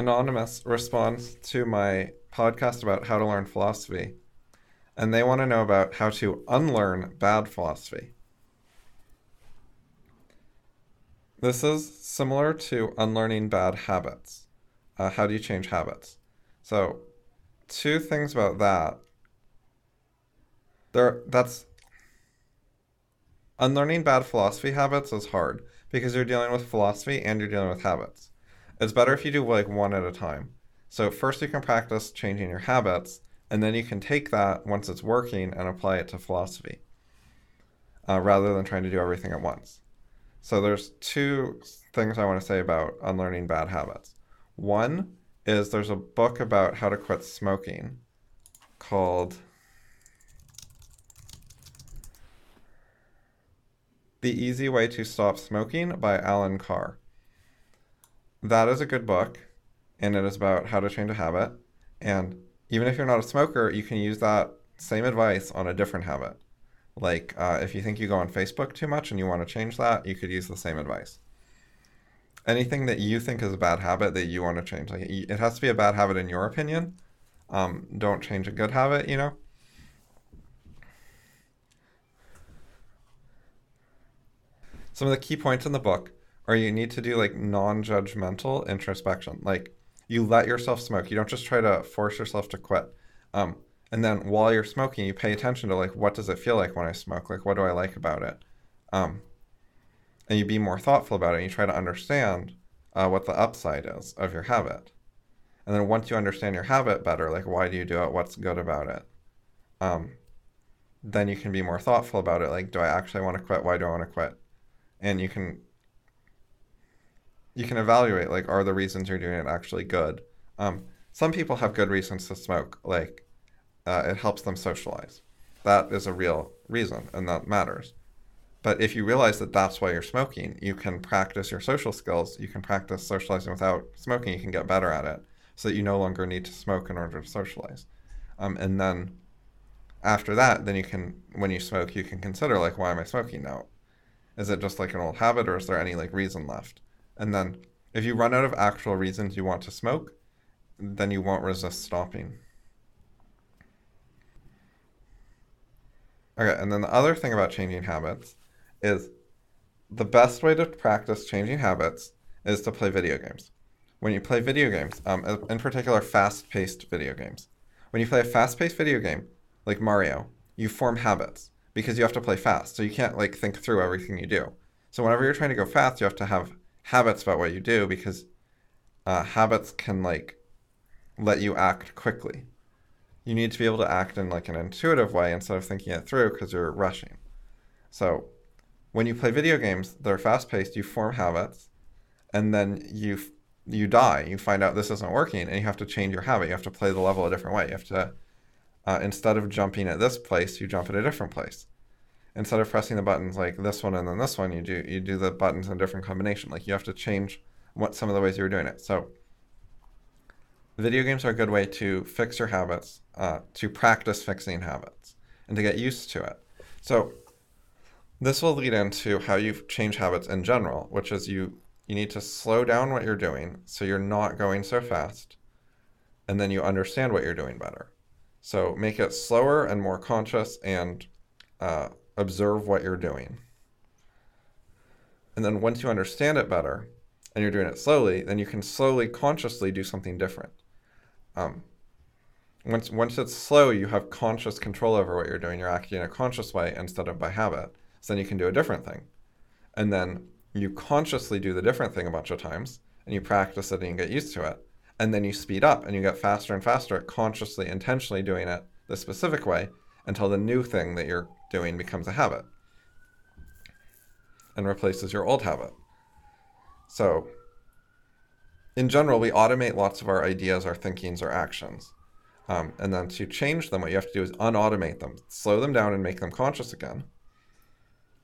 Anonymous response to my podcast about how to learn philosophy, and they want to know about how to unlearn bad philosophy. This is similar to unlearning bad habits. Uh, how do you change habits? So, two things about that. There, that's unlearning bad philosophy habits is hard because you're dealing with philosophy and you're dealing with habits. It's better if you do like one at a time. So first you can practice changing your habits, and then you can take that once it's working and apply it to philosophy, uh, rather than trying to do everything at once. So there's two things I want to say about unlearning bad habits. One is there's a book about how to quit smoking called The Easy Way to Stop Smoking by Allen Carr. That is a good book, and it is about how to change a habit. And even if you're not a smoker, you can use that same advice on a different habit. Like uh, if you think you go on Facebook too much and you want to change that, you could use the same advice. Anything that you think is a bad habit that you want to change, like it has to be a bad habit in your opinion. Um, don't change a good habit, you know. Some of the key points in the book are you need to do like non-judgmental introspection. Like you let yourself smoke. You don't just try to force yourself to quit. Um, and then while you're smoking, you pay attention to like what does it feel like when I smoke? Like what do I like about it? Um, and you be more thoughtful about it. And you try to understand uh, what the upside is of your habit. And then once you understand your habit better, like why do you do it? What's good about it? Um, then you can be more thoughtful about it. Like, do I actually want to quit? Why do I want to quit? And you can you can evaluate like are the reasons you're doing it actually good. Um, some people have good reasons to smoke, like uh, it helps them socialize. That is a real reason, and that matters. But if you realize that that's why you're smoking, you can practice your social skills. You can practice socializing without smoking. You can get better at it, so that you no longer need to smoke in order to socialize. Um, and then after that, then you can, when you smoke, you can consider like, why am I smoking now? Is it just like an old habit, or is there any like reason left? And then if you run out of actual reasons you want to smoke, then you won't resist stopping. Okay, and then the other thing about changing habits is the best way to practice changing habits is to play video games. When you play video games, um, in particular fast paced video games, when you play a fast paced video game like Mario, you form habits because you have to play fast. So you can't like think through everything you do. So whenever you're trying to go fast, you have to have habits about what you do because uh, habits can like let you act quickly. You need to be able to act in like an intuitive way instead of thinking it through because you're rushing. So when you play video games, they're fast paced. You form habits, and then you you die. You find out this isn't working, and you have to change your habit. You have to play the level a different way. You have to uh, instead of jumping at this place, you jump at a different place instead of pressing the buttons like this one and then this one, you do you do the buttons in a different combination. Like you have to change what some of the ways you were doing it. So video games are a good way to fix your habits, uh, to practice fixing habits, and to get used to it. So this will lead into how you change habits in general, which is you you need to slow down what you're doing so you're not going so fast, and then you understand what you're doing better. So make it slower and more conscious and uh, observe what you're doing. And then once you understand it better and you're doing it slowly, then you can slowly, consciously do something different. Um, once, once it's slow, you have conscious control over what you're doing. You're acting in a conscious way instead of by habit. So then you can do a different thing. And then you consciously do the different thing a bunch of times and you practice it and you get used to it. And then you speed up and you get faster and faster at consciously, intentionally doing it the specific way until the new thing that you're doing becomes a habit and replaces your old habit. So, in general, we automate lots of our ideas, our thinkings, our actions. Um, and then to change them, what you have to do is unautomate them, slow them down, and make them conscious again.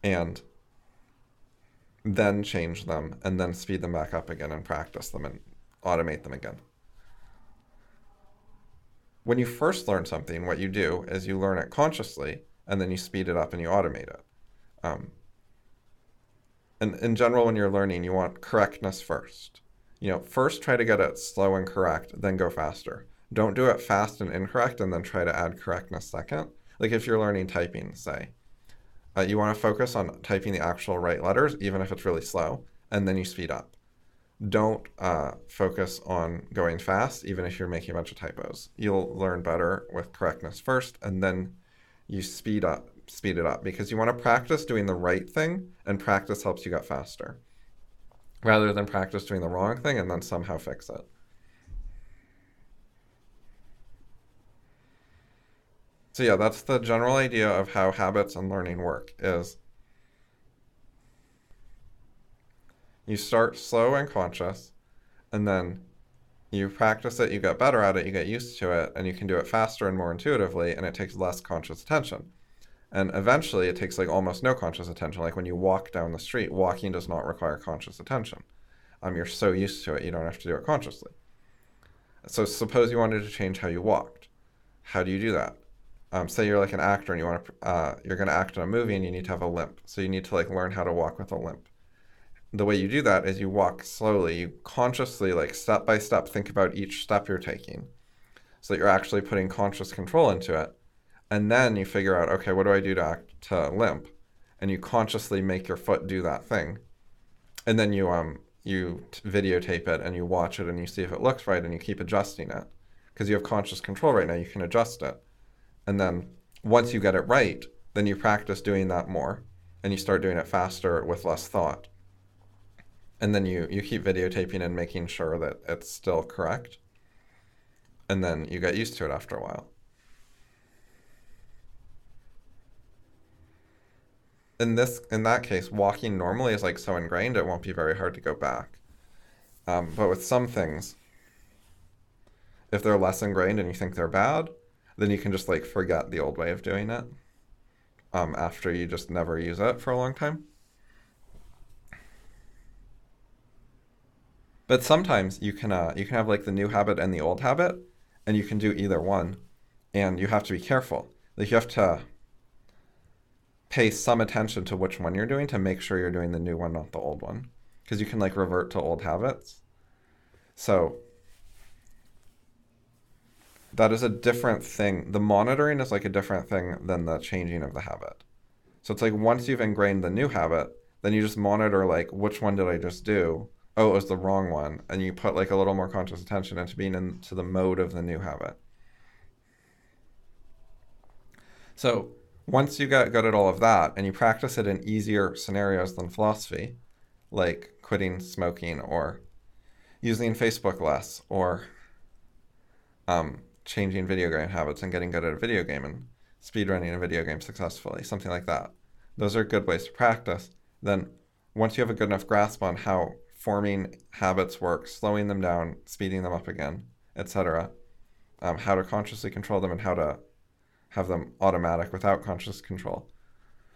And then change them, and then speed them back up again and practice them and automate them again. When you first learn something, what you do is you learn it consciously and then you speed it up and you automate it. Um, and in general, when you're learning, you want correctness first. You know, first try to get it slow and correct, then go faster. Don't do it fast and incorrect and then try to add correctness second. Like if you're learning typing, say, uh, you want to focus on typing the actual right letters, even if it's really slow, and then you speed up. Don't uh, focus on going fast, even if you're making a bunch of typos. You'll learn better with correctness first, and then you speed up, speed it up, because you want to practice doing the right thing, and practice helps you get faster, rather than practice doing the wrong thing and then somehow fix it. So yeah, that's the general idea of how habits and learning work is you start slow and conscious and then you practice it, you get better at it, you get used to it, and you can do it faster and more intuitively, and it takes less conscious attention. And eventually, it takes like almost no conscious attention. Like when you walk down the street, walking does not require conscious attention. Um, you're so used to it, you don't have to do it consciously. So suppose you wanted to change how you walked. How do you do that? um, say you're like an actor and you want to uh, you're going to act in a movie and you need to have a limp so you need to like learn how to walk with a limp the way you do that is you walk slowly. You consciously like step by step think about each step you're taking so that you're actually putting conscious control into it. And then you figure out okay what do i do to act to limp? And you consciously make your foot do that thing. And then you um you videotape it and you watch it and you see if it looks right and you keep adjusting it. Because you have conscious control right now. You can adjust it. And then once you get it right, then you practice doing that more and you start doing it faster with less thought. And then you, you keep videotaping and making sure that it's still correct. And then you get used to it after a while. In this in that case, walking normally is like so ingrained it won't be very hard to go back. Um, but with some things, if they're less ingrained and you think they're bad, then you can just like forget the old way of doing it um, after you just never use it for a long time. But sometimes you can uh, you can have like the new habit and the old habit, and you can do either one, and you have to be careful. Like you have to pay some attention to which one you're doing to make sure you're doing the new one, not the old one, because you can like revert to old habits. So that is a different thing. The monitoring is like a different thing than the changing of the habit. So it's like once you've ingrained the new habit, then you just monitor like which one did I just do? Oh, it was the wrong one, and you put like a little more conscious attention into being into the mode of the new habit. So once you get good at all of that and you practice it in easier scenarios than philosophy, like quitting smoking or using Facebook less or um, changing video game habits and getting good at a video game and speedrunning a video game successfully, something like that. Those are good ways to practice. Then, once you have a good enough grasp on how forming habits work, slowing them down, speeding them up again, etc., um, how to consciously control them and how to have them automatic without conscious control.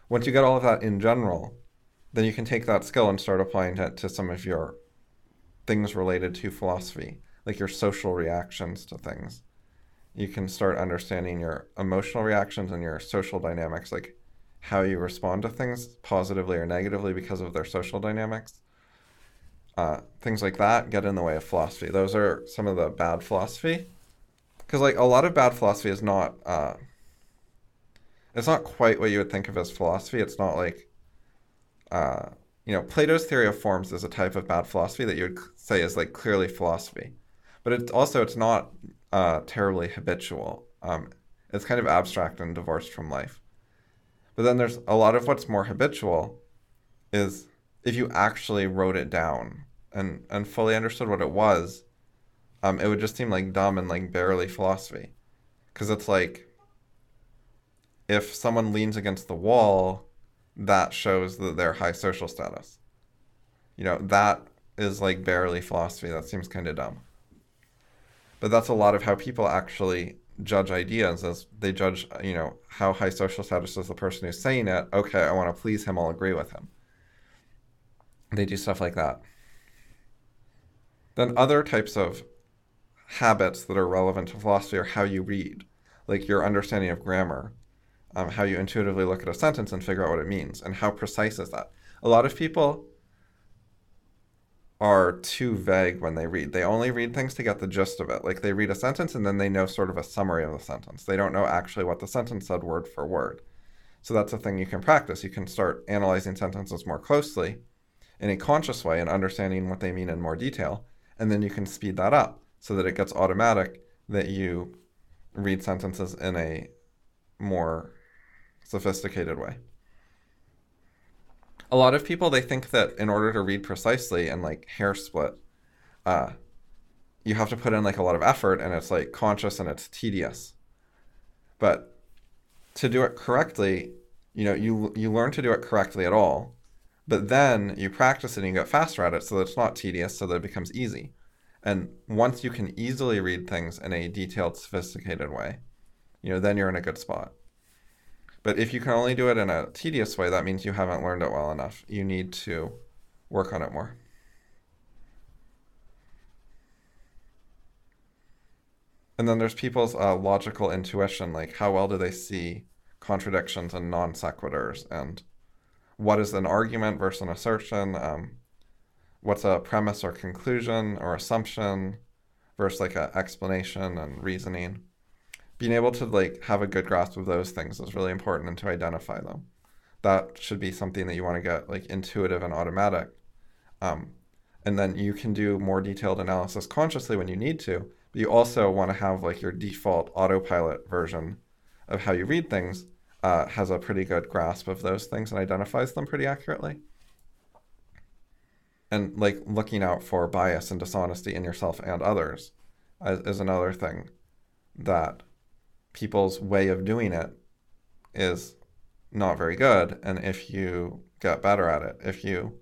Once you get all of that in general, then you can take that skill and start applying it to some of your things related to philosophy, like your social reactions to things you can start understanding your emotional reactions and your social dynamics, like how you respond to things positively or negatively because of their social dynamics. Uh, things like that get in the way of philosophy. Those are some of the bad philosophy. Because like a lot of bad philosophy is not, uh, it's not quite what you would think of as philosophy. It's not like, uh, you know, Plato's theory of forms is a type of bad philosophy that you would say is like clearly philosophy, but it's also it's not uh, terribly habitual. Um, it's kind of abstract and divorced from life. But then there's a lot of what's more habitual is if you actually wrote it down and, and fully understood what it was, um, it would just seem like dumb and like barely philosophy. Because it's like if someone leans against the wall, that shows that they're high social status. You know, that is like barely philosophy. That seems kind of dumb. But that's a lot of how people actually judge ideas as they judge, you know, how high social status is the person who's saying it. Okay, I want to please him, I'll agree with him. They do stuff like that. Then other types of habits that are relevant to philosophy are how you read, like your understanding of grammar, um, how you intuitively look at a sentence and figure out what it means, and how precise is that. A lot of people are too vague when they read. They only read things to get the gist of it. Like they read a sentence and then they know sort of a summary of the sentence. They don't know actually what the sentence said word for word. So that's a thing you can practice. You can start analyzing sentences more closely in a conscious way and understanding what they mean in more detail. And then you can speed that up so that it gets automatic that you read sentences in a more sophisticated way a lot of people they think that in order to read precisely and like hair split, uh, you have to put in like a lot of effort and it's like conscious and it's tedious. But to do it correctly, you know, you you learn to do it correctly at all, but then you practice it and you get faster at it so that it's not tedious, so that it becomes easy. And once you can easily read things in a detailed, sophisticated way, you know, then you're in a good spot. But if you can only do it in a tedious way, that means you haven't learned it well enough. You need to work on it more. And then there's people's uh, logical intuition, like how well do they see contradictions and non sequiturs, and what is an argument versus an assertion? Um, what's a premise or conclusion or assumption versus like an explanation and reasoning? being able to like have a good grasp of those things is really important and to identify them. That should be something that you want to get like intuitive and automatic. Um, and then you can do more detailed analysis consciously when you need to, but you also want to have like your default autopilot version of how you read things uh, has a pretty good grasp of those things and identifies them pretty accurately. And like looking out for bias and dishonesty in yourself and others is, is another thing that people's way of doing it is not very good. And if you get better at it, if you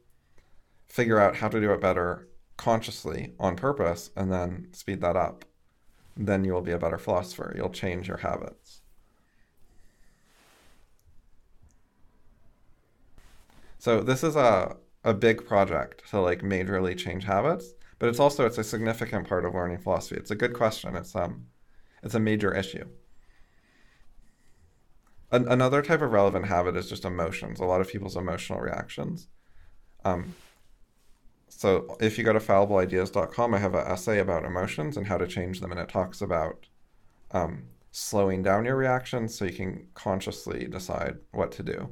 figure out how to do it better consciously on purpose and then speed that up, then you will be a better philosopher. You'll change your habits. So this is a, a big project to like majorly change habits, but it's also it's a significant part of learning philosophy. It's a good question. It's um it's a major issue. An- another type of relevant habit is just emotions. A lot of people's emotional reactions. Um, so if you go to fallibleideas.com, I have an essay about emotions and how to change them, and it talks about um, slowing down your reactions so you can consciously decide what to do.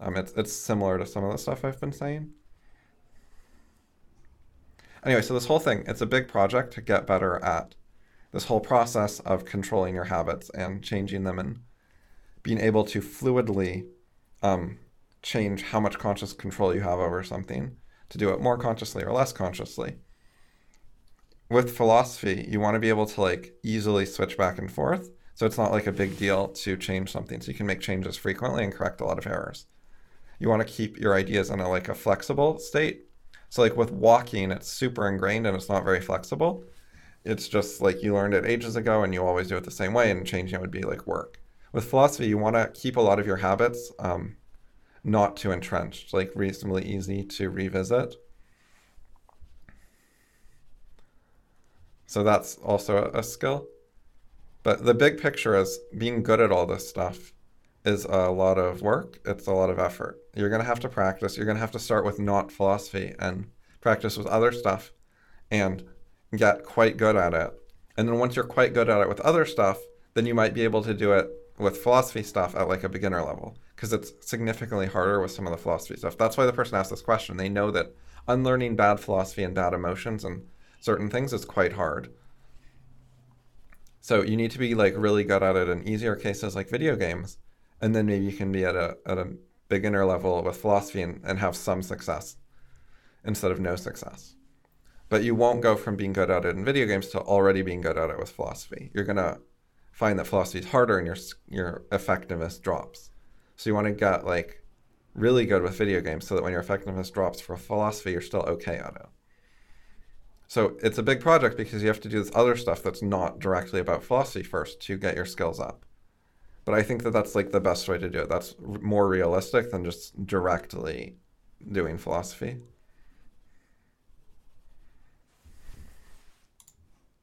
Um, it's it's similar to some of the stuff I've been saying. Anyway, so this whole thing, it's a big project to get better at this whole process of controlling your habits and changing them and being able to fluidly um, change how much conscious control you have over something to do it more consciously or less consciously. With philosophy, you want to be able to like easily switch back and forth. So it's not like a big deal to change something. So you can make changes frequently and correct a lot of errors. You want to keep your ideas in a like a flexible state. So like with walking, it's super ingrained and it's not very flexible. It's just like you learned it ages ago and you always do it the same way and changing it would be like work with philosophy, you want to keep a lot of your habits um, not too entrenched, like reasonably easy to revisit. So that's also a skill. But the big picture is being good at all this stuff is a lot of work. It's a lot of effort. You're going to have to practice. You're going to have to start with not philosophy and practice with other stuff and get quite good at it. And then once you're quite good at it with other stuff, then you might be able to do it with philosophy stuff at like a beginner level because it's significantly harder with some of the philosophy stuff. That's why the person asked this question. They know that unlearning bad philosophy and bad emotions and certain things is quite hard. So you need to be like really good at it in easier cases like video games, and then maybe you can be at a at a beginner level with philosophy and, and have some success instead of no success. But you won't go from being good at it in video games to already being good at it with philosophy. You're gonna find that philosophy is harder and your your effectiveness drops. So you want to get like really good with video games so that when your effectiveness drops for philosophy, you're still okay at it. So it's a big project because you have to do this other stuff that's not directly about philosophy first to get your skills up. But I think that that's like the best way to do it. That's more realistic than just directly doing philosophy.